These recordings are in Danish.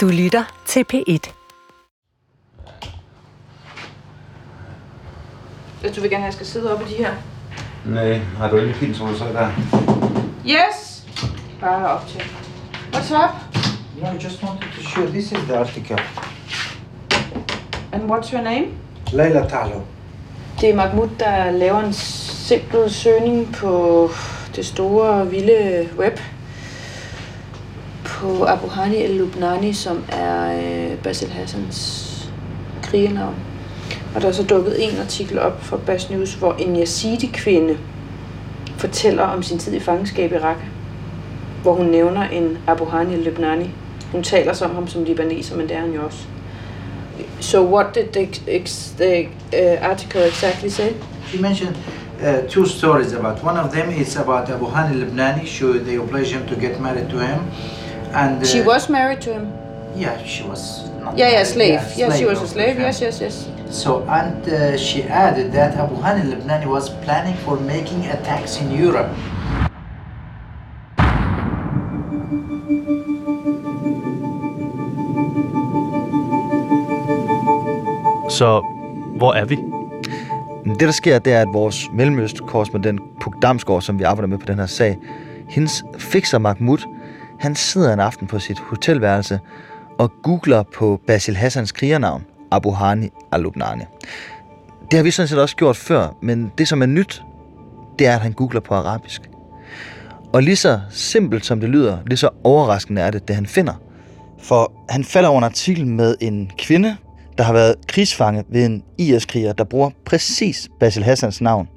Du lytter til P1. Hvis du vil gerne at jeg skal sidde oppe i de her. Nej, har du ikke fint, som du sagde der? Yes! Bare op til. What's up? No, I just wanted to show. This is the article. And what's your name? Layla Talo. Det er Mahmoud, der laver en simpel søgning på det store, vilde web. På Abu Hani el-Lubnani, som er øh, Basil Hassans krigernavn. Og der er så dukket en artikel op fra Bas News, hvor en yazidi-kvinde fortæller om sin tid i fangenskab i Irak, Hvor hun nævner en Abu Hani el-Lubnani. Hun taler så om ham som libaneser, men det er han jo også. So what did the, ex, the uh, article exactly say? She mentioned uh, two stories about. One of them is about Abu Hani al-Libnani. She, they obliged him to get married to him, and uh, She was married to him. yeah, she was not Yeah, yeah, slave. yes, she was a slave. Yes, yes, yes. So and uh, she added that Abu Hani Lebanani was planning for making attacks in Europe. Så hvor er vi? Det, der sker, det er, at vores mellemøst-korrespondent Puk Damsgaard, som vi arbejder med på den her sag, hendes fixer Mahmoud, han sidder en aften på sit hotelværelse og googler på Basil Hassans krigernavn, Abu Hani al-Lubnani. Det har vi sådan set også gjort før, men det, som er nyt, det er, at han googler på arabisk. Og lige så simpelt som det lyder, lige så overraskende er det, det han finder. For han falder over en artikel med en kvinde, der har været krigsfange ved en IS-kriger, der bruger præcis Basil Hassans navn,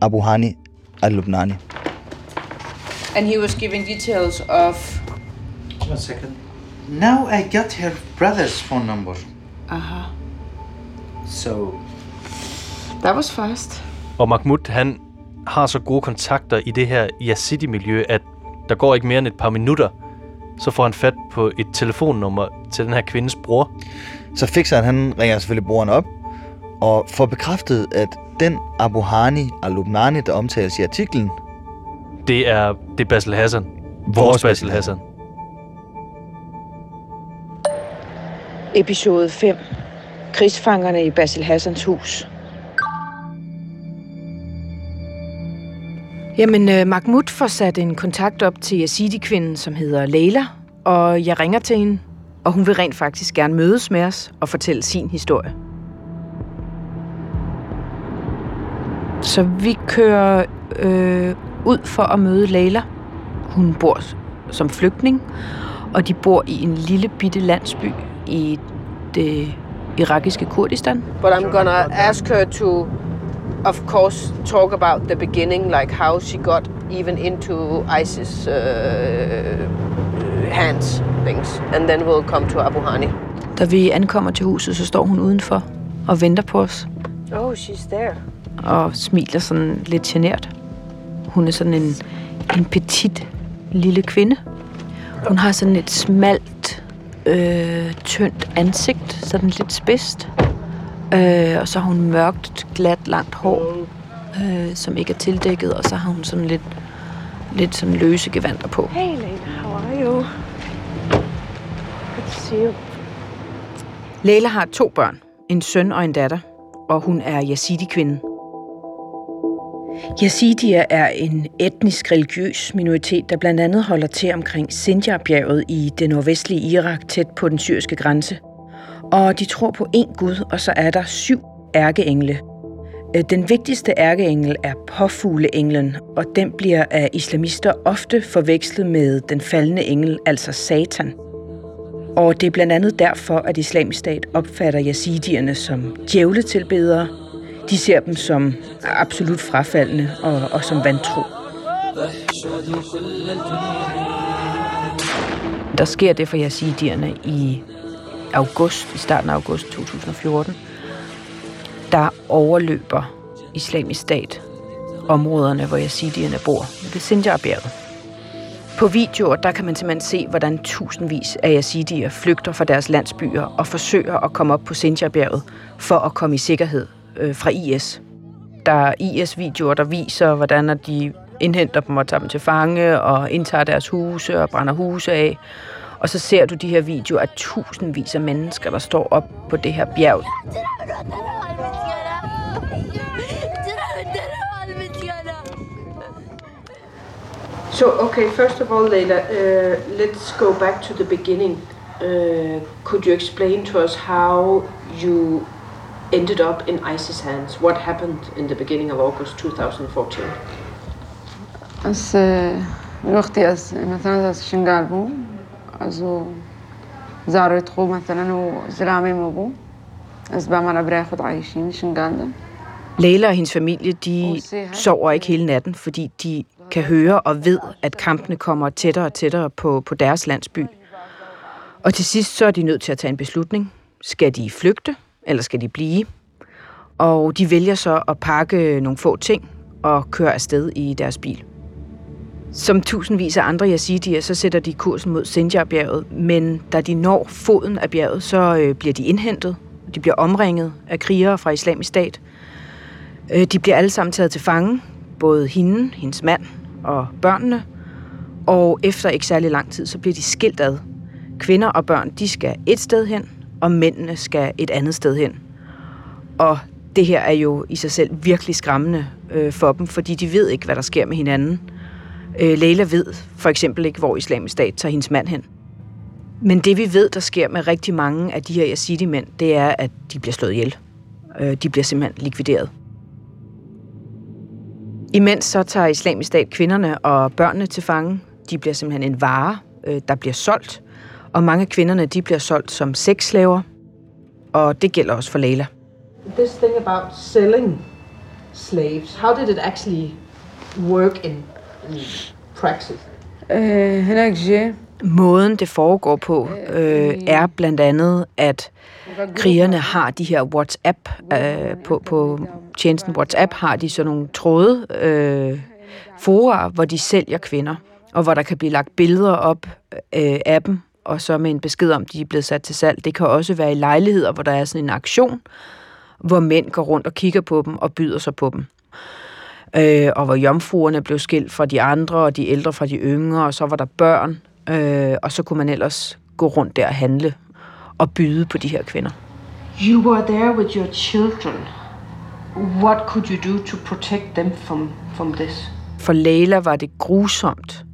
Abu Hani al-Lubnani. And he was giving details of. One second. Now I got her brother's phone number. Aha. So That was fast. Og Mahmoud, han har så gode kontakter i det her Yazidi-miljø, at der går ikke mere end et par minutter, så får han fat på et telefonnummer til den her kvindes bror. Så fixeren han ringer selvfølgelig brugeren op, og får bekræftet, at den Abu Hani al-Lubnani, der omtales i artiklen, Det er, det er Basil Hassan. Vores, Vores Basil Basil Hassan. Episode 5. Krigsfangerne i Basil Hassans hus. Jamen, eh, Mahmoud får sat en kontakt op til Yazidi-kvinden, som hedder Leila, og jeg ringer til hende, og hun vil rent faktisk gerne mødes med os og fortælle sin historie. Så vi kører øh, ud for at møde Leila. Hun bor som flygtning, og de bor i en lille bitte landsby i det irakiske Kurdistan. But I'm gonna ask her to, of course, talk about the beginning, like how she got even into ISIS uh, hands things, and then we'll come to Abu Hani. Da vi ankommer til huset, så står hun udenfor og venter på os Oh, she's there. og smiler sådan lidt genert. Hun er sådan en, en petit lille kvinde. Hun har sådan et smalt, øh, tyndt ansigt, sådan lidt spidst. Øh, og så har hun mørkt, glat, langt hår, øh, som ikke er tildækket. Og så har hun sådan lidt, lidt sådan løse gevanter på. Hey, Lena, how are you? Good to see you. Leila har to børn, en søn og en datter, og hun er yazidi-kvinde. Yazidier er en etnisk religiøs minoritet, der blandt andet holder til omkring Sinjarbjerget i det nordvestlige Irak, tæt på den syriske grænse. Og de tror på én Gud, og så er der syv ærkeengle. Øh, den vigtigste ærkeengel er påfugleenglen, og den bliver af islamister ofte forvekslet med den faldende engel, altså Satan. Og det er blandt andet derfor, at islamisk stat opfatter yazidierne som djævletilbedere. De ser dem som absolut frafaldende og, og som vantro. Der sker det for yazidierne i august, i starten af august 2014. Der overløber islamisk stat områderne, hvor yazidierne bor, ved Sinjarbjerget. På videoer, der kan man simpelthen se, hvordan tusindvis af yazidier flygter fra deres landsbyer og forsøger at komme op på Sinjarbjerget for at komme i sikkerhed øh, fra IS. Der er IS-videoer, der viser, hvordan de indhenter dem og tager dem til fange og indtager deres huse og brænder huse af. Og så ser du de her videoer af tusindvis af mennesker, der står op på det her bjerg. So, okay, first of all, Leila, uh, let's go back to the beginning. Uh, could you explain to us how you ended up in ISIS hands? What happened in the beginning of August 2014? אז רוחתי אז נתן אז שנגלבו, אז הוא مثلا و מתנן הוא זרעמים לבו, אז באמר אברי איכות עיישים שנגלדה. Leila og hendes familie, de sover ikke hele natten, fordi de kan høre og ved, at kampene kommer tættere og tættere på, på deres landsby. Og til sidst så er de nødt til at tage en beslutning. Skal de flygte, eller skal de blive? Og de vælger så at pakke nogle få ting og køre afsted i deres bil. Som tusindvis af andre yazidier, så sætter de kursen mod Sinjar-bjerget, men da de når foden af bjerget, så øh, bliver de indhentet. De bliver omringet af krigere fra islamisk stat. Øh, de bliver alle sammen taget til fange, både hende, hendes mand og børnene. Og efter ikke særlig lang tid, så bliver de skilt ad. Kvinder og børn, de skal et sted hen, og mændene skal et andet sted hen. Og det her er jo i sig selv virkelig skræmmende øh, for dem, fordi de ved ikke, hvad der sker med hinanden. Øh, Leila ved for eksempel ikke, hvor islamisk stat tager hendes mand hen. Men det vi ved, der sker med rigtig mange af de her yazidi-mænd, det er, at de bliver slået ihjel. Øh, de bliver simpelthen likvideret. Imens så tager islamisk stat kvinderne og børnene til fange. De bliver simpelthen en vare, øh, der bliver solgt. Og mange af kvinderne de bliver solgt som sexslaver, og det gælder også for Leila. This thing about selling slaves, how did it actually work in, in practice? Uh, Måden det foregår på øh, er blandt andet, at krigerne har de her WhatsApp, øh, på, på tjenesten WhatsApp har de sådan nogle tråde, øh, fora, hvor de sælger kvinder, og hvor der kan blive lagt billeder op øh, af dem, og så med en besked om, de er blevet sat til salg. Det kan også være i lejligheder, hvor der er sådan en aktion, hvor mænd går rundt og kigger på dem og byder sig på dem. Øh, og hvor jomfruerne blev skilt fra de andre, og de ældre fra de yngre, og så var der børn, øh, og så kunne man ellers gå rundt der og handle og byde på de her kvinder. You were there with your children. What could you do to protect them from, from this? For Leila var det grusomt,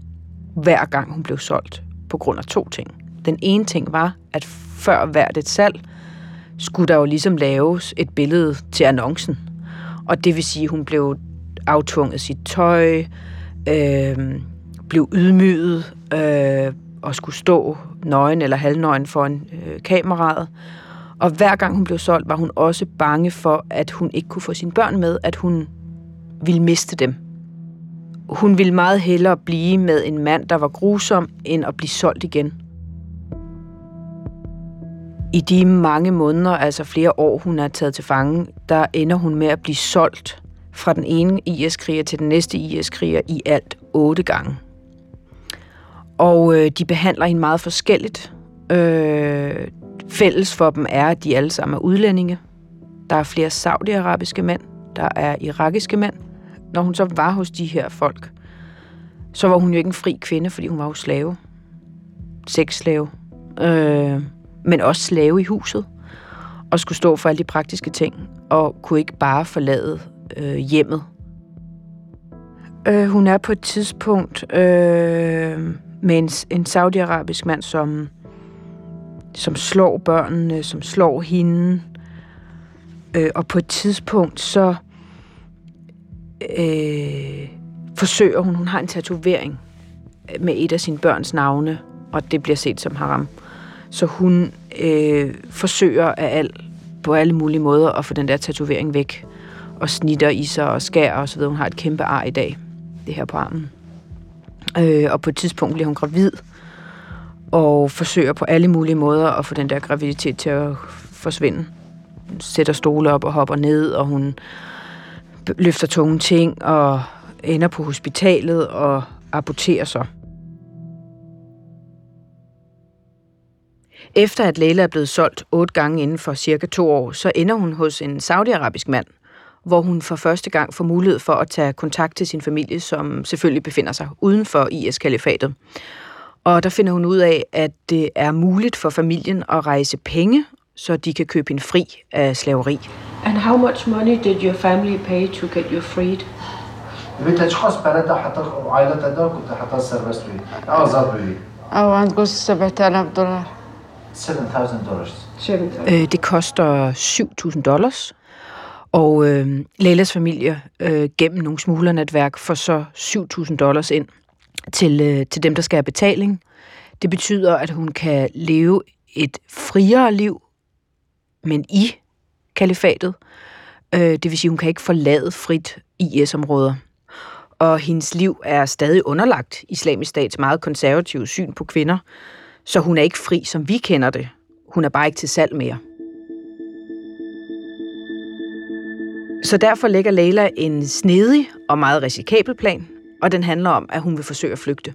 hver gang hun blev solgt, på grund af to ting. Den ene ting var, at før hvert et salg, skulle der jo ligesom laves et billede til annoncen. Og det vil sige, at hun blev aftvunget sit tøj, øh, blev ydmyget øh, og skulle stå nøgen eller halvnøgen foran øh, kameraet. Og hver gang hun blev solgt, var hun også bange for, at hun ikke kunne få sine børn med, at hun ville miste dem. Hun ville meget hellere blive med en mand, der var grusom, end at blive solgt igen. I de mange måneder, altså flere år, hun er taget til fange, der ender hun med at blive solgt fra den ene IS-kriger til den næste IS-kriger i alt otte gange. Og øh, de behandler hende meget forskelligt. Øh, fælles for dem er, at de alle sammen er udlændinge. Der er flere saudiarabiske mænd, der er irakiske mænd. Når hun så var hos de her folk, så var hun jo ikke en fri kvinde, fordi hun var jo slave. Sexslave. Øh, men også slave i huset. Og skulle stå for alle de praktiske ting. Og kunne ikke bare forlade øh, hjemmet. Øh, hun er på et tidspunkt øh, med en, en saudiarabisk mand, som, som slår børnene, som slår hende. Øh, og på et tidspunkt så øh, forsøger hun, hun har en tatovering øh, med et af sine børns navne, og det bliver set som haram. Så hun øh, forsøger af al, på alle mulige måder at få den der tatovering væk, og snitter i sig og skærer og. Hun har et kæmpe ar i dag, det her på armen. Øh, og på et tidspunkt bliver hun gravid, og forsøger på alle mulige måder at få den der graviditet til at forsvinde. Hun sætter stole op og hopper ned, og hun løfter tunge ting, og ender på hospitalet og aborterer sig. Efter at Leila er blevet solgt otte gange inden for cirka to år, så ender hun hos en saudiarabisk mand, hvor hun for første gang får mulighed for at tage kontakt til sin familie, som selvfølgelig befinder sig uden for IS-kalifatet. Og der finder hun ud af, at det er muligt for familien at rejse penge, så de kan købe en fri af slaveri. And how much money did your family pay to get you freed? بتشخص بلدها حتى وعائلتها ده كنت حتى سيرفيس بي آزاد بي أو هتقول سبعة آلاف دولار 7000 dollars Seven Øh, det koster 7.000 dollars, og øh, Leilas familie øh, gennem nogle smuglernetværk får så 7.000 dollars ind til, øh, til dem, der skal have betaling. Det betyder, at hun kan leve et friere liv, men i kalifatet. Øh, det vil sige, hun kan ikke forlade frit IS-områder. Og hendes liv er stadig underlagt islamisk stats meget konservative syn på kvinder, så hun er ikke fri, som vi kender det. Hun er bare ikke til salg mere. Så derfor lægger Leila en snedig og meget risikabel plan, og den handler om, at hun vil forsøge at flygte.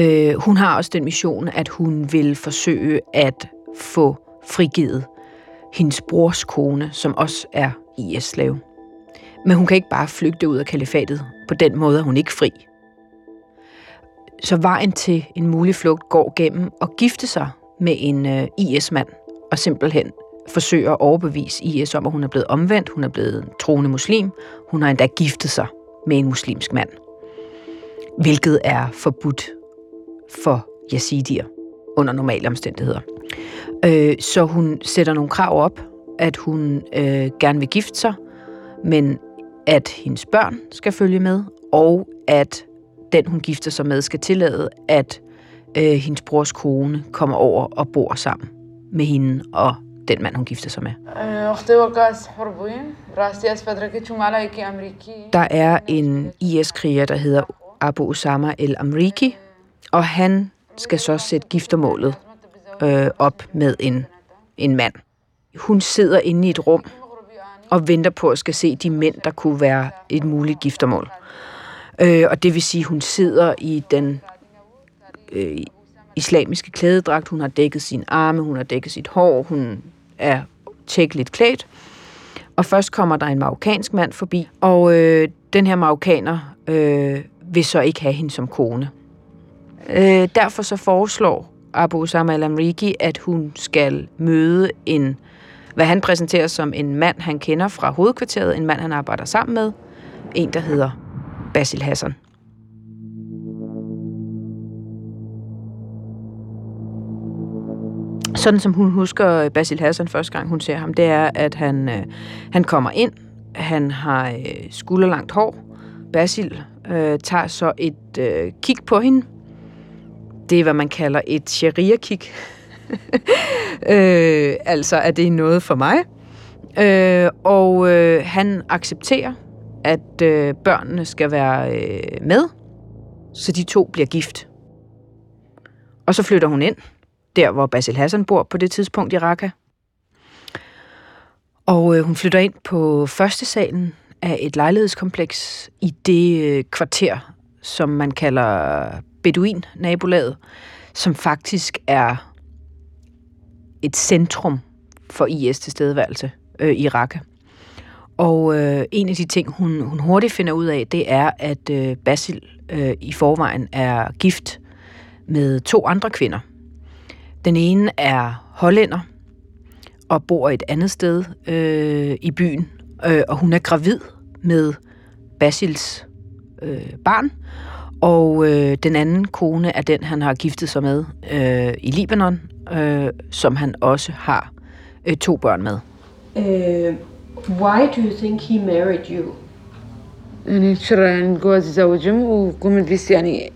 Øh, hun har også den mission, at hun vil forsøge at få frigivet hendes brors kone, som også er IS-slave. Men hun kan ikke bare flygte ud af kalifatet. På den måde er hun ikke fri. Så vejen til en mulig flugt går gennem at gifte sig med en øh, IS-mand og simpelthen forsøger at overbevise IS om, at hun er blevet omvendt, hun er blevet en troende muslim, hun har endda giftet sig med en muslimsk mand. Hvilket er forbudt for yazidier under normale omstændigheder. Øh, så hun sætter nogle krav op, at hun øh, gerne vil gifte sig, men at hendes børn skal følge med, og at den, hun gifter sig med, skal tillade, at øh, hendes brors kone kommer over og bor sammen med hende og den mand, hun gifter sig med. Der er en IS-kriger, der hedder Abu Osama el-Amriki, og han skal så sætte giftermålet øh, op med en, en mand. Hun sidder inde i et rum og venter på at skal se de mænd, der kunne være et muligt giftermål. Øh, og det vil sige, at hun sidder i den øh, islamiske klædedragt. Hun har dækket sine arme, hun har dækket sit hår, hun er tækkeligt klædt. Og først kommer der en marokkansk mand forbi, og øh, den her marokkaner øh, vil så ikke have hende som kone. Øh, derfor så foreslår Abu Osama al-Amriki, at hun skal møde en, hvad han præsenterer som en mand, han kender fra hovedkvarteret, en mand, han arbejder sammen med, en, der hedder Basil Hassan. Sådan som hun husker øh, Basil Hassan første gang, hun ser ham, det er, at han, øh, han kommer ind, han har øh, skulderlangt hår. Basil øh, tager så et øh, kig på hende. Det er, hvad man kalder et sharia-kig. øh, altså, er det noget for mig. Øh, og øh, han accepterer, at øh, børnene skal være øh, med, så de to bliver gift. Og så flytter hun ind, der hvor Basil Hassan bor på det tidspunkt i Raqqa. Og øh, hun flytter ind på første salen af et lejlighedskompleks i det øh, kvarter, som man kalder Beduin-nabolaget, som faktisk er et centrum for IS tilstedeværelse øh, i Raqqa. Og øh, en af de ting, hun, hun hurtigt finder ud af, det er, at øh, Basil øh, i forvejen er gift med to andre kvinder. Den ene er hollænder og bor et andet sted øh, i byen, øh, og hun er gravid med Basils øh, barn. Og øh, den anden kone er den, han har giftet sig med øh, i Libanon, øh, som han også har øh, to børn med. Øh why do you think he married you? يعني شر يعني جوازي زوجهم وقمت بس يعني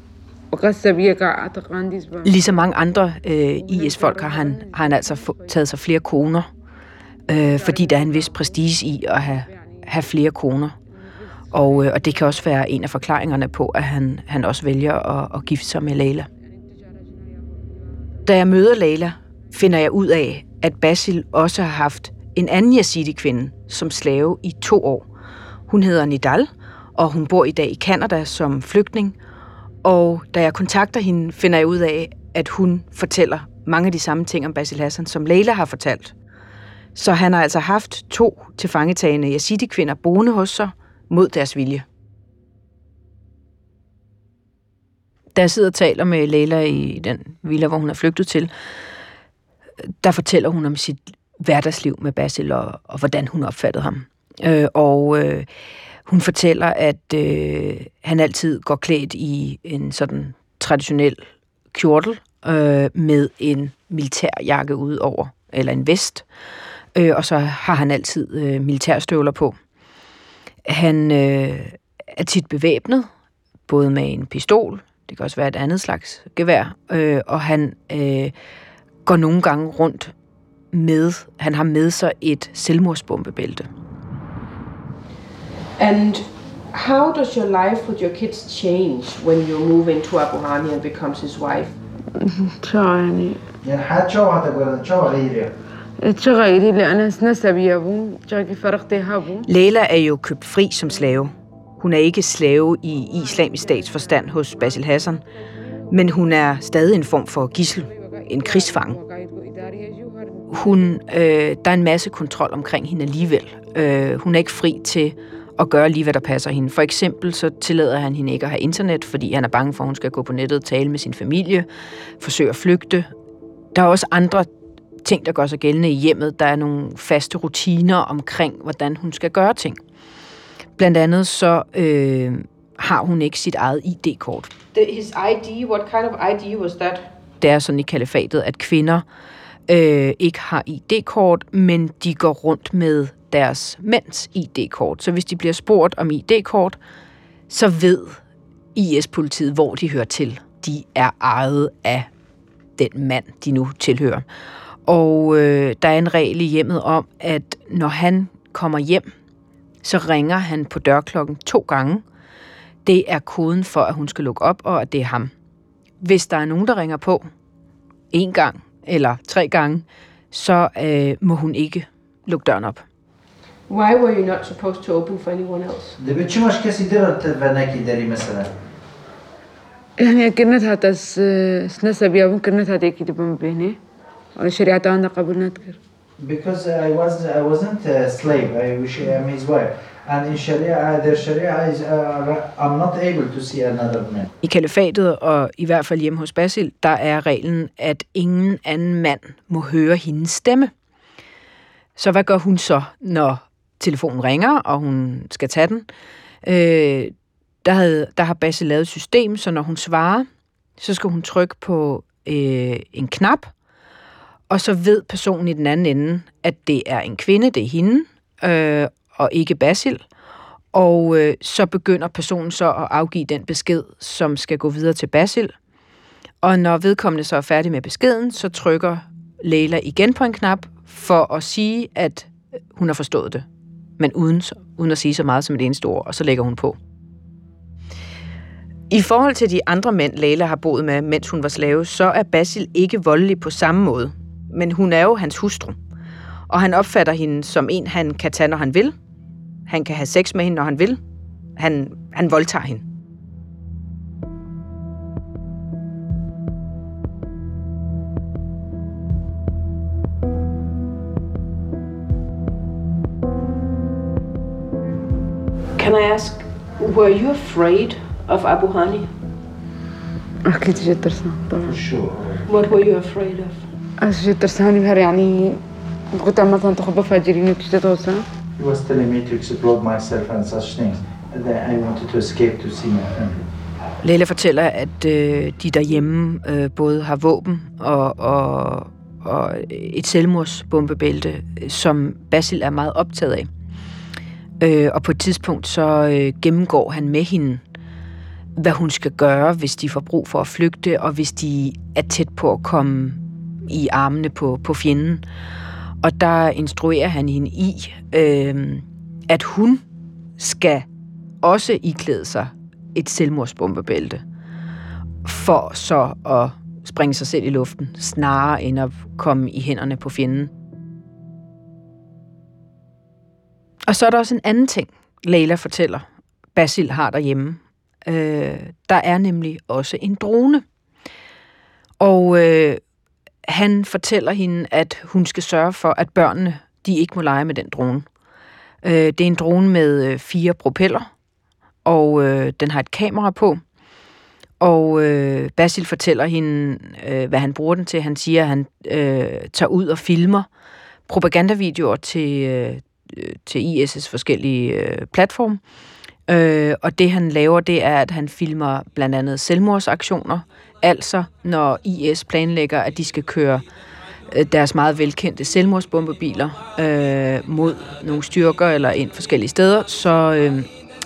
وقصة بيك أعتقد عندي سبع Ligesom mange andre øh, IS-folk har han, har han altså få, taget sig flere koner, øh, fordi der er en vis prestige i at have, have flere koner. Og, øh, og det kan også være en af forklaringerne på, at han, han også vælger at, at gifte sig med Leila. Da jeg møder Leila, finder jeg ud af, at Basil også har haft en anden yazidi-kvinde som slave i to år. Hun hedder Nidal, og hun bor i dag i Kanada som flygtning. Og da jeg kontakter hende, finder jeg ud af, at hun fortæller mange af de samme ting om Basil Hassan, som Leila har fortalt. Så han har altså haft to tilfangetagende yazidi-kvinder boende hos sig mod deres vilje. Da jeg sidder og taler med Leila i den villa, hvor hun er flygtet til, der fortæller hun om sit hverdagsliv med Basil og, og hvordan hun opfattede ham. Øh, og øh, hun fortæller, at øh, han altid går klædt i en sådan traditionel kjortel øh, med en militærjakke ud over, eller en vest. Øh, og så har han altid øh, militærstøvler på. Han øh, er tit bevæbnet, både med en pistol, det kan også være et andet slags gevær, øh, og han øh, går nogle gange rundt med, han har med sig et selvmordsbombebælte. And how does your life with your kids change when you move into Abu Hani and becomes his wife? شو يعني يعني حتشوف هتقول شو غيري تغيري لأن نسب يابو جاكي فرقتي هابو Leila er jo købt fri som slave. Hun er ikke slave i islamisk stats forstand hos Basil Hassan, men hun er stadig en form for gissel, en krigsfange. Hun, øh, der er en masse kontrol omkring hende alligevel. Øh, hun er ikke fri til at gøre lige, hvad der passer hende. For eksempel så tillader han hende ikke at have internet, fordi han er bange for, at hun skal gå på nettet og tale med sin familie, forsøge at flygte. Der er også andre ting, der gør sig gældende i hjemmet. Der er nogle faste rutiner omkring, hvordan hun skal gøre ting. Blandt andet så øh, har hun ikke sit eget ID-kort. His ID, what kind of ID was that? Det er sådan i kalifatet, at kvinder øh, ikke har ID-kort, men de går rundt med deres mænds ID-kort. Så hvis de bliver spurgt om ID-kort, så ved IS-politiet, hvor de hører til. De er ejet af den mand, de nu tilhører. Og øh, der er en regel i hjemmet om, at når han kommer hjem, så ringer han på dørklokken to gange. Det er koden for, at hun skal lukke op, og at det er ham. Hvis der er nogen, der ringer på en gang eller tre gange, så øh, må hun ikke lukke døren op. Why were you not supposed to open for anyone else? واش كاسي دير تباناكي داري مثلا يعني كنتها تس نسب يابو كنتها ديكي دبن بيني شريعة عنا قبل نذكر because I was I wasn't a slave I wish I'm his wife and in Sharia uh, their Sharia is uh, I'm not able to see another man I kalifatet, og i hvert fald hjemme hos Basil, der er reglen, at ingen anden mand må høre hendes stemme. Så hvad gør hun så, når telefonen ringer, og hun skal tage den? Øh, der, havde, der har Basil lavet et system, så når hun svarer, så skal hun trykke på øh, en knap, og så ved personen i den anden ende, at det er en kvinde, det er hende, øh, og ikke Basil. Og øh, så begynder personen så at afgive den besked, som skal gå videre til Basil. Og når vedkommende så er færdig med beskeden, så trykker Leila igen på en knap for at sige, at hun har forstået det. Men uden, uden at sige så meget som et eneste ord, og så lægger hun på. I forhold til de andre mænd, Leila har boet med, mens hun var slave, så er Basil ikke voldelig på samme måde. Men hun er jo hans hustru. Og han opfatter hende som en, han kan tage, når han vil. Han kan have sex med hende, når han vil. Han, han voldtager hende. Can I ask, were you afraid of Abu Hani? أكيد جد ترسان طبعا sure What were you afraid of? أس جد ترساني بهر يعني قلت مثلا تخبى فاجرين وكذا توسع he was telling me to explode myself and such things and then I wanted to escape to see my family Leila fortæller, at øh, de derhjemme øh, både har våben og, og, og et selvmordsbombebælte, som Basil er meget optaget af. Øh, og på et tidspunkt så øh, gennemgår han med hende, hvad hun skal gøre, hvis de får brug for at flygte, og hvis de er tæt på at komme i armene på, på fjenden. Og der instruerer han hende i, øh, at hun skal også iklæde sig et selvmordsbombebælte, for så at springe sig selv i luften, snarere end at komme i hænderne på fjenden. Og så er der også en anden ting, Leila fortæller, Basil har derhjemme. Øh, der er nemlig også en drone. Og øh, han fortæller hende, at hun skal sørge for, at børnene de ikke må lege med den drone. Øh, det er en drone med øh, fire propeller, og øh, den har et kamera på. Og øh, Basil fortæller hende, øh, hvad han bruger den til. Han siger, at han øh, tager ud og filmer propagandavideoer til, øh, til IS' forskellige øh, platforme. Øh, og det han laver, det er, at han filmer blandt andet selvmordsaktioner. Altså, når IS planlægger, at de skal køre øh, deres meget velkendte selvmordsbombebiler øh, mod nogle styrker eller ind forskellige steder, så, øh,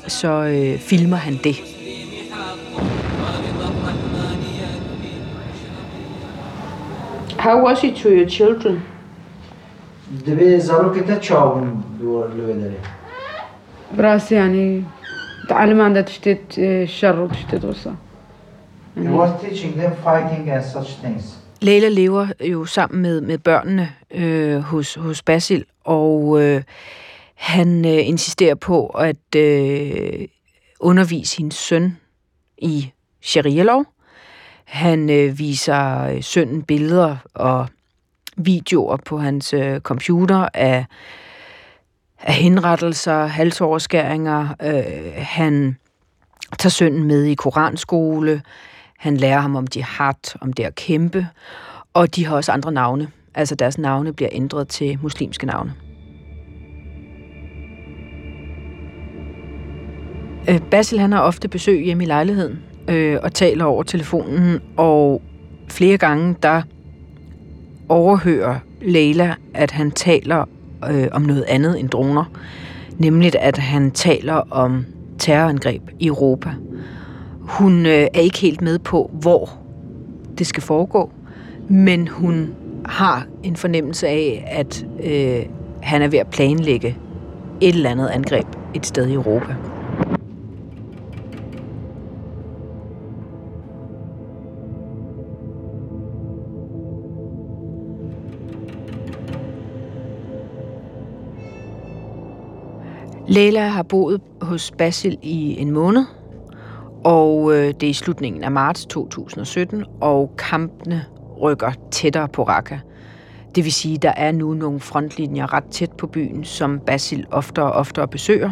så øh, filmer han det. How was he to your children? دبي زاروكتا تشاون دور لودري براسي يعني تعلم عندها تشتت الشر وتشتت Mm. He was teaching them fighting and such things. Leila lever jo sammen med, med børnene øh, hos, hos Basil, og øh, han øh, insisterer på at øh, undervise sin søn i sharia-lov. Han øh, viser øh, sønnen billeder og videoer på hans øh, computer af, af henrettelser, halsoverskæringer. Øh, han tager sønnen med i koranskole. Han lærer ham om jihad, om det at kæmpe. Og de har også andre navne. Altså deres navne bliver ændret til muslimske navne. Øh, Basil han har ofte besøg hjemme i lejligheden øh, og taler over telefonen, og flere gange der overhører Leila, at han taler øh, om noget andet end droner. Nemlig at han taler om terrorangreb i Europa. Hun øh, er ikke helt med på, hvor det skal foregå, men hun har en fornemmelse af, at øh, han er ved at planlægge et eller andet angreb et sted i Europa. Leila har boet hos Basil i en måned, og øh, det er i slutningen af marts 2017, og kampene rykker tættere på Raqqa. Det vil sige, at der er nu nogle frontlinjer ret tæt på byen, som Basil oftere og oftere besøger.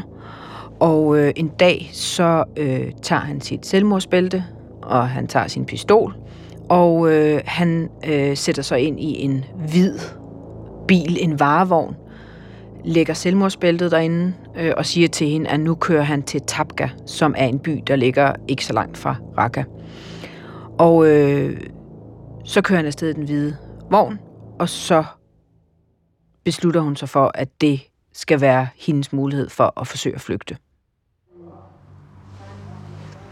Og øh, en dag så øh, tager han sit selvmordsbælte, og han tager sin pistol, og øh, han øh, sætter sig ind i en hvid bil, en varevogn, lægger selvmordsbæltet derinde øh, og siger til hende, at nu kører han til Tapka, som er en by, der ligger ikke så langt fra Raqqa. Og øh, så kører han afsted den hvide vogn, og så beslutter hun sig for, at det skal være hendes mulighed for at forsøge at flygte.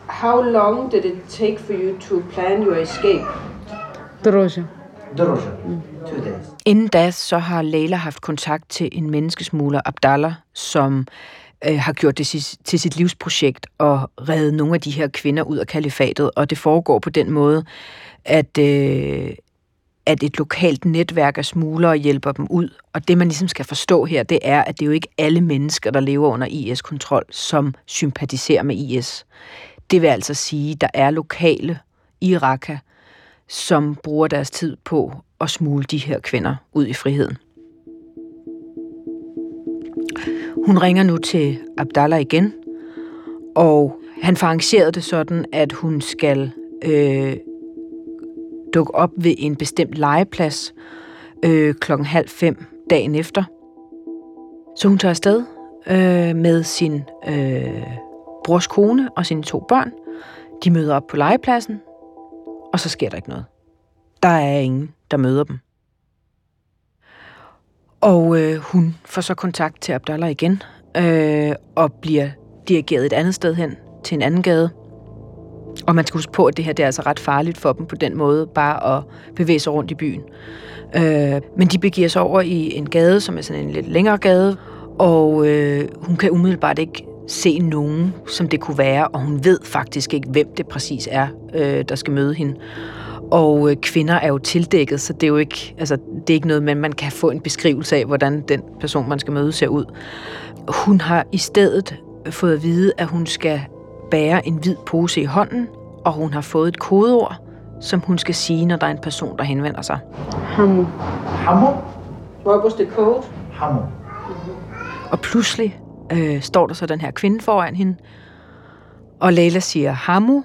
How long did it take for you to plan your escape? Drosja. Inden da, så har Leila haft kontakt til en menneskesmugler, Abdallah, som øh, har gjort det til, til sit livsprojekt at redde nogle af de her kvinder ud af kalifatet. Og det foregår på den måde, at, øh, at et lokalt netværk af smuglere hjælper dem ud. Og det, man ligesom skal forstå her, det er, at det er jo ikke alle mennesker, der lever under IS-kontrol, som sympatiserer med IS. Det vil altså sige, at der er lokale i Irak, som bruger deres tid på at smule de her kvinder ud i friheden. Hun ringer nu til Abdallah igen, og han får arrangeret det sådan, at hun skal øh, dukke op ved en bestemt legeplads øh, klokken halv fem dagen efter. Så hun tager afsted øh, med sin øh, brors kone og sine to børn. De møder op på legepladsen, og så sker der ikke noget. Der er ingen, der møder dem. Og øh, hun får så kontakt til Abdallah igen, øh, og bliver dirigeret et andet sted hen, til en anden gade. Og man skal huske på, at det her det er altså ret farligt for dem på den måde, bare at bevæge sig rundt i byen. Øh, men de begiver sig over i en gade, som er sådan en lidt længere gade, og øh, hun kan umiddelbart ikke se nogen, som det kunne være, og hun ved faktisk ikke, hvem det præcis er, øh, der skal møde hende. Og øh, kvinder er jo tildækket, så det er jo ikke, altså, det er ikke noget, men man kan få en beskrivelse af, hvordan den person, man skal møde, ser ud. Hun har i stedet fået at vide, at hun skal bære en hvid pose i hånden, og hun har fået et kodeord, som hun skal sige, når der er en person, der henvender sig. Hammer. Hammer? What was the code? Hammer. Og pludselig øh, står der så den her kvinde foran hende, og Leila siger Hamu,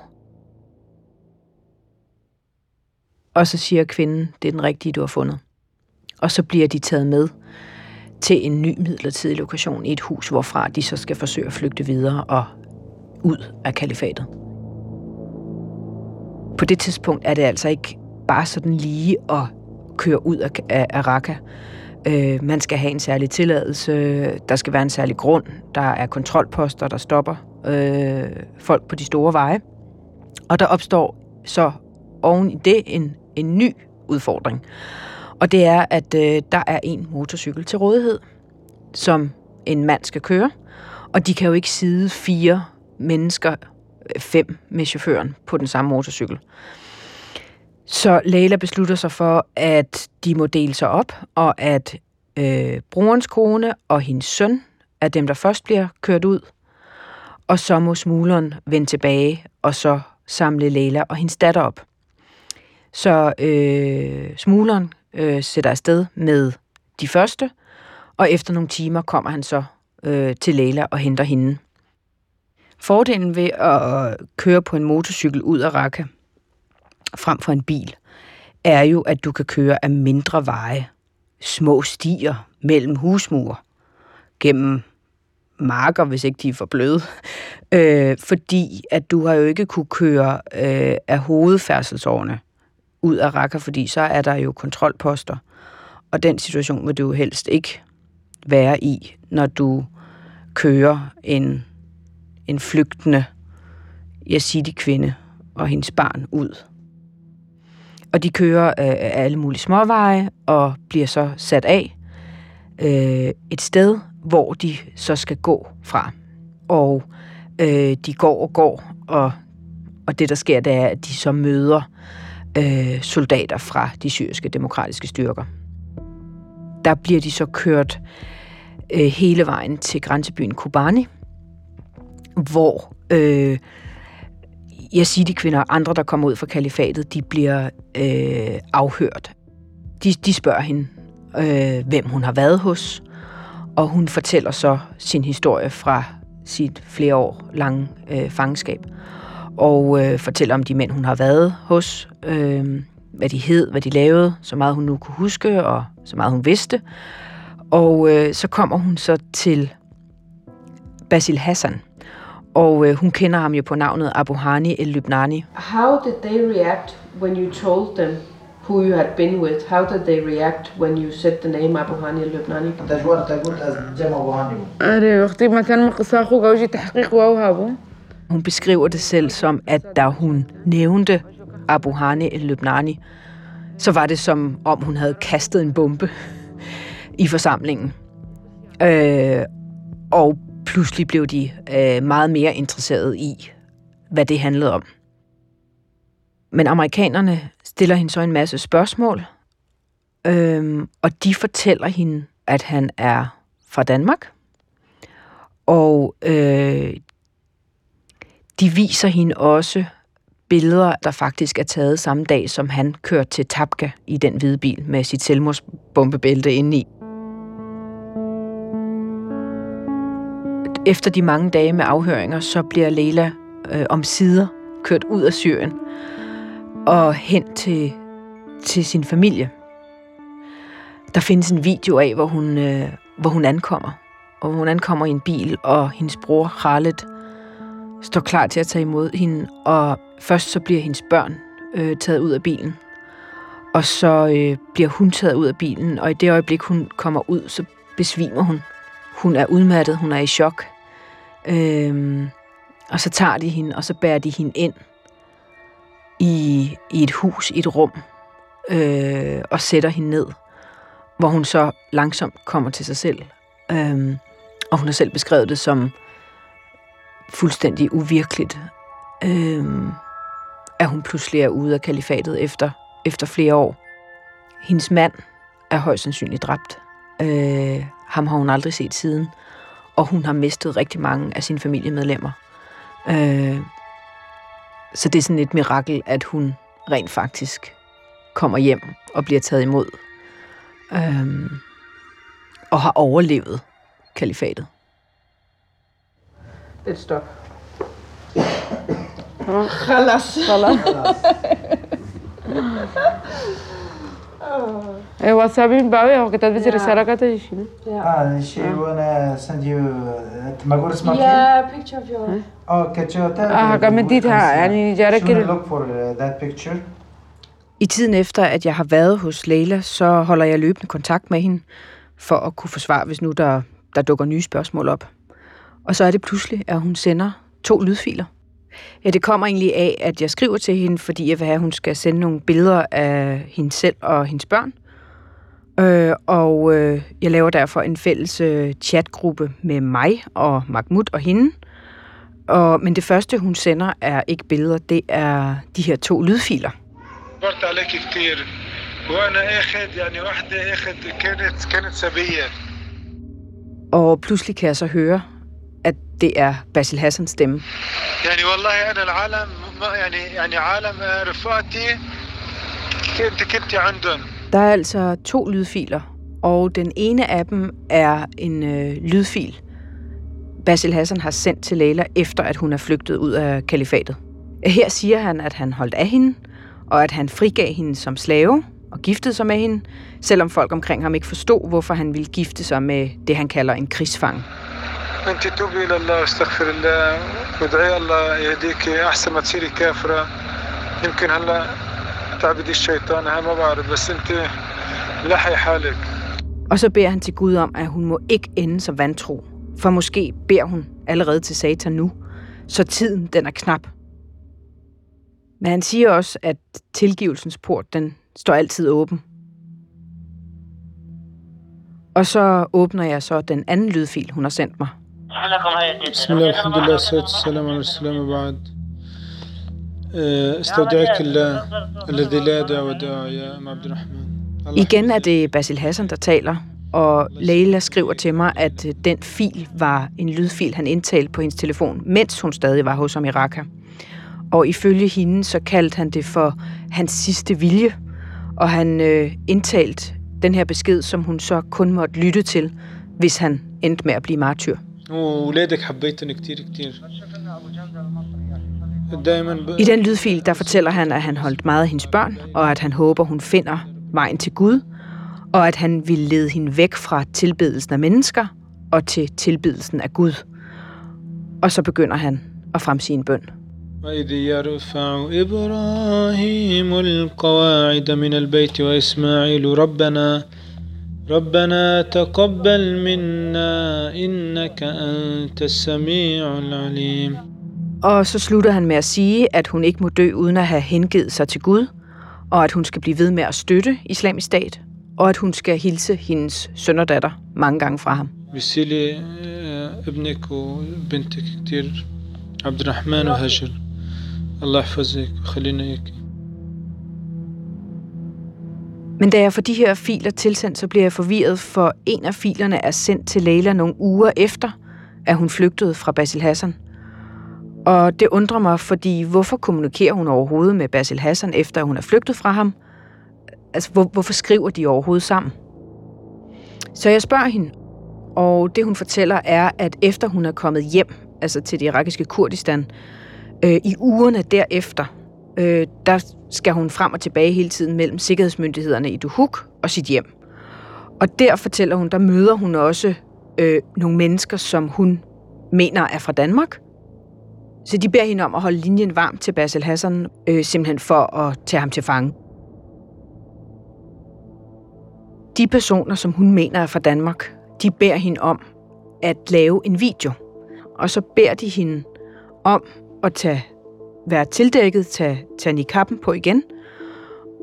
og så siger kvinden, det er den rigtige, du har fundet. Og så bliver de taget med til en ny midlertidig lokation i et hus, hvorfra de så skal forsøge at flygte videre og ud af kalifatet. På det tidspunkt er det altså ikke bare sådan lige at køre ud af, af, af Raqqa. Øh, man skal have en særlig tilladelse, der skal være en særlig grund, der er kontrolposter, der stopper øh, folk på de store veje. Og der opstår så oven i det en, en ny udfordring. Og det er, at øh, der er en motorcykel til rådighed, som en mand skal køre. Og de kan jo ikke sidde fire mennesker, øh, fem med chaufføren på den samme motorcykel. Så Leila beslutter sig for, at de må dele sig op, og at øh, brorens kone og hendes søn er dem, der først bliver kørt ud. Og så må smugleren vende tilbage og så samle Leila og hendes datter op. Så øh, smugleren øh, sætter afsted med de første, og efter nogle timer kommer han så øh, til Leila og henter hende. Fordelen ved at køre på en motorcykel ud af Raqqa frem for en bil, er jo, at du kan køre af mindre veje, små stier mellem husmure, gennem marker, hvis ikke de er for bløde. Øh, fordi at du har jo ikke kunne køre øh, af hovedfærdselsårene ud af Raqqa, fordi så er der jo kontrolposter. Og den situation vil du jo helst ikke være i, når du kører en, en flygtende yazidi-kvinde og hendes barn ud. Og de kører øh, alle mulige småveje og bliver så sat af øh, et sted, hvor de så skal gå fra. Og øh, de går og går, og, og det der sker, det er, at de så møder øh, soldater fra de syriske demokratiske styrker. Der bliver de så kørt øh, hele vejen til grænsebyen Kobani, hvor øh, yazidi-kvinder og andre, der kommer ud fra kalifatet, de bliver øh, afhørt. De, de spørger hende, øh, hvem hun har været hos, og hun fortæller så sin historie fra sit flere år lange øh, fangenskab og øh, fortæller om de mænd, hun har været hos, øh, hvad de hed, hvad de lavede, så meget hun nu kunne huske, og så meget hun vidste. Og øh, så kommer hun så til Basil Hassan, og øh, hun kender ham jo på navnet Abu Hani el-Lubnani. How did they react when you told them who you had been with? How did they react when you said the name Abu Hani el-Lubnani? تجوال تقول جمع وهاني أري وقتي مثلا قصة أخوك أوجي تحقيق وأوهابه Hun beskriver det selv som, at da hun nævnte Abu Hani el-Lubnani, så var det som om hun havde kastet en bombe i forsamlingen. Øh, og pludselig blev de øh, meget mere interesserede i, hvad det handlede om. Men amerikanerne stiller hende så en masse spørgsmål, øh, og de fortæller hende, at han er fra Danmark. Og øh, de viser hende også billeder, der faktisk er taget samme dag, som han kørte til Tabka i den hvide bil med sit selvmordsbombebælte i. Efter de mange dage med afhøringer, så bliver Leila øh, om sider kørt ud af Syrien og hen til, til sin familie. Der findes en video af, hvor hun, øh, hvor hun ankommer. Og hun ankommer i en bil, og hendes bror Khaled står klar til at tage imod hende. Og først så bliver hendes børn øh, taget ud af bilen. Og så øh, bliver hun taget ud af bilen, og i det øjeblik, hun kommer ud, så besvimer hun. Hun er udmattet, hun er i chok. Øhm, og så tager de hende, og så bærer de hende ind i, i et hus, i et rum, øh, og sætter hende ned, hvor hun så langsomt kommer til sig selv. Øhm, og hun har selv beskrevet det som fuldstændig uvirkeligt, øhm, at hun pludselig er ude af kalifatet efter, efter flere år. Hendes mand er højst sandsynligt dræbt. Øh, ham har hun aldrig set siden og hun har mistet rigtig mange af sine familiemedlemmer. Øh, så det er sådan et mirakel, at hun rent faktisk kommer hjem og bliver taget imod. Øh, og har overlevet kalifatet. Et stop. Khalas. Khalas. واتسابي من باوي هو كتبت لي رسالة كانت شنو Ah, she wanna send you uh, ما اقول اسمك Yeah, picture of your. اه كتشوتا اه كمديتها يعني جارك كده look for uh, that picture I tiden efter, at jeg har været hos Leila, så holder jeg løbende kontakt med hende, for at kunne få svar, hvis nu der, der dukker nye spørgsmål op. Og så er det pludselig, at hun sender to lydfiler. Ja, det kommer egentlig af, at jeg skriver til hende, fordi jeg vil have, at hun skal sende nogle billeder af hende selv og hendes børn. Øh, og øh, jeg laver derfor en fælles øh, chatgruppe med mig og Mahmoud og hende. Og, men det første, hun sender, er ikke billeder, det er de her to lydfiler. Og pludselig kan jeg så høre at det er Basil Hassans stemme. يعني والله انا العالم ما يعني يعني عالم رفقاتي كنت كنت عندهم Der er altså to lydfiler, og den ene af dem er en øh, lydfil, Basil Hassan har sendt til Leila, efter at hun er flygtet ud af kalifatet. Her siger han, at han holdt af hende, og at han frigav hende som slave og giftede sig med hende, selvom folk omkring ham ikke forstod, hvorfor han ville gifte sig med det, han kalder en krigsfang. انت توبي الى الله واستغفر الله وادعي الله يهديك احسن ما تصيري كافره يمكن هلا تعبدي الشيطان ها ما بعرف بس انت لحي حالك Og så beder han til Gud om, at hun må ikke ende som vantro, for måske beder hun allerede til Satan nu, så tiden den er knap. Men han siger også, at tilgivelsens port, den står altid åben. Og så åbner jeg så den anden lydfil, hun har sendt mig. بسم الله الحمد لله والصلاة والسلام على رسول الله وبعد استودعك الله الذي لا داع وداع يا أم عبد الرحمن الله Igen er det Basil Hassan, der taler, og Leila skriver til mig, at den fil var en lydfil, han indtalte på hendes telefon, mens hun stadig var hos ham i Raqqa. Og ifølge hende, så kaldte han det for hans sidste vilje, og han øh, indtalte den her besked, som hun så kun måtte lytte til, hvis han endte med at blive martyr. وولادك حبيتني كتير كتير دايما ب... I den lydfil, der fortæller han, at han holdt meget af hendes børn, og at han håber, hun finder vejen til Gud, og at han vil lede hende væk fra tilbedelsen af mennesker og til tilbedelsen af Gud. Og så begynder han at fremsige en bøn. وإذ يرفع إبراهيم القواعد من البيت وإسماعيل ربنا ربنا تقبل منا إنك أنت السميع العليم Og så slutter han med at sige, at hun ikke må dø uden at have hengivet sig til Gud, og at hun skal blive ved med at støtte islamisk stat, og at hun skal hilse hendes søn og datter mange gange fra ham. بسيلي آه، ابنك وبنتك كتير عبد الرحمن وهاجر الله يحفظك ويخلينا إياك men da jeg får de her filer tilsendt, så bliver jeg forvirret, for en af filerne er sendt til Leila nogle uger efter, at hun flygtede fra Basil Hassan. Og det undrer mig, fordi hvorfor kommunikerer hun overhovedet med Basil Hassan, efter hun er flygtet fra ham? Altså, hvor, hvorfor skriver de overhovedet sammen? Så jeg spørger hende, og det hun fortæller er, at efter hun er kommet hjem, altså til det irakiske Kurdistan, øh, i ugerne derefter, øh, der skal hun frem og tilbage hele tiden mellem sikkerhedsmyndighederne i Duhok og sit hjem. Og der fortæller hun, der møder hun også øh, nogle mennesker, som hun mener er fra Danmark. Så de beder hende om at holde linjen varm til Basil Hassan, øh, simpelthen for at tage ham til fange. De personer, som hun mener er fra Danmark, de beder hende om at lave en video. Og så beder de hende om at tage, være tildækket, tage, tage kappen på igen.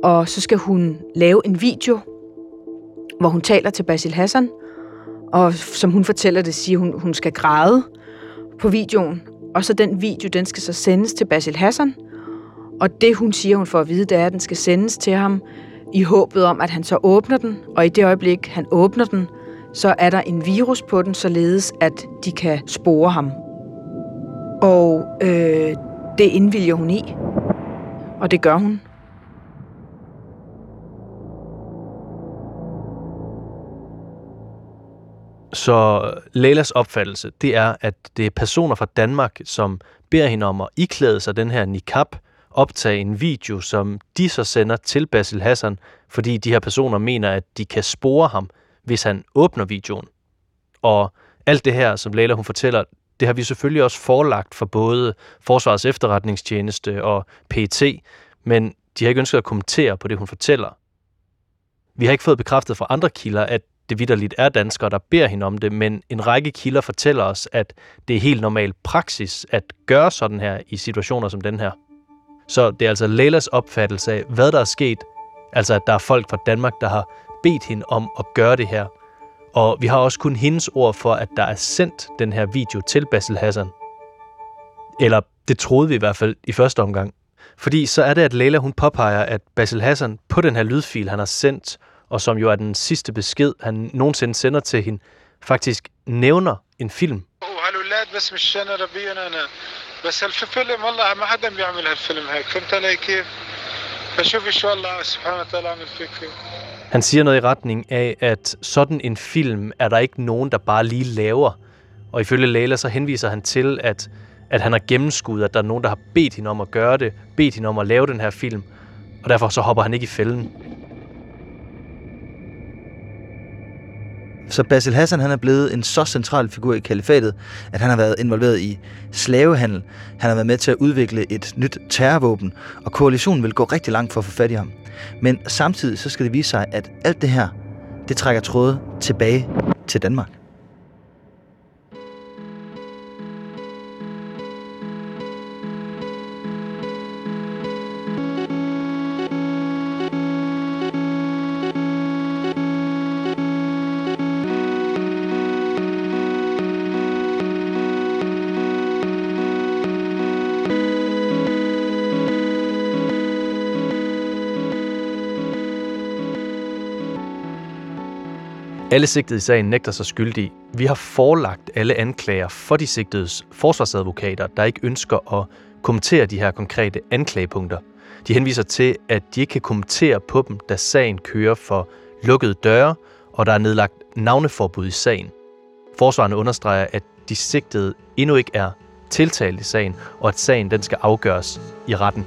Og så skal hun lave en video, hvor hun taler til Basil Hassan. Og som hun fortæller det, siger hun, hun skal græde på videoen. Og så den video, den skal så sendes til Basil Hassan. Og det, hun siger, hun får at vide, det er, at den skal sendes til ham i håbet om, at han så åbner den. Og i det øjeblik, han åbner den, så er der en virus på den, således at de kan spore ham. Og øh, det indvilger hun i. Og det gør hun. Så Leilas opfattelse, det er, at det er personer fra Danmark, som beder hende om at iklæde sig den her niqab, optage en video, som de så sender til Basil Hassan, fordi de her personer mener, at de kan spore ham, hvis han åbner videoen. Og alt det her, som Leila hun fortæller, det har vi selvfølgelig også forelagt for både Forsvarets efterretningstjeneste og PET, men de har ikke ønsket at kommentere på det, hun fortæller. Vi har ikke fået bekræftet fra andre kilder, at det vidderligt er danskere, der beder hende om det, men en række kilder fortæller os, at det er helt normal praksis at gøre sådan her i situationer som den her. Så det er altså Leilas opfattelse af, hvad der er sket, altså at der er folk fra Danmark, der har bedt hende om at gøre det her. Og vi har også kun hendes ord for, at der er sendt den her video til Basil Hassan. Eller det troede vi i hvert fald i første omgang. Fordi så er det, at Leila hun påpeger, at Basil Hassan på den her lydfil, han har sendt, og som jo er den sidste besked, han nogensinde sender til hende, faktisk nævner en film. بس مش انا ربيا انا بس الفيلم والله ما حدا بيعمل هالفيلم هيك فهمت علي كيف فشوف ايش والله سبحانه وتعالى عمل فيك han siger noget i retning af, at sådan en film er der ikke nogen, der bare lige laver. Og ifølge Leila så henviser han til, at, at han har gennemskuddet, at der er nogen, der har bedt hende om at gøre det, bedt hende om at lave den her film, og derfor så hopper han ikke i fælden. Så Basil Hassan han er blevet en så central figur i kalifatet, at han har været involveret i slavehandel. Han har været med til at udvikle et nyt terrorvåben, og koalitionen vil gå rigtig langt for at få fat i ham. Men samtidig så skal det vise sig, at alt det her, det trækker tråde tilbage til Danmark. Alle sigtede i sagen nægter sig skyldige. Vi har forelagt alle anklager for de sigtedes forsvarsadvokater, der ikke ønsker at kommentere de her konkrete anklagepunkter. De henviser til, at de ikke kan kommentere på dem, da sagen kører for lukkede døre, og der er nedlagt navneforbud i sagen. Forsvarerne understreger, at de sigtede endnu ikke er tiltalt i sagen, og at sagen den skal afgøres i retten.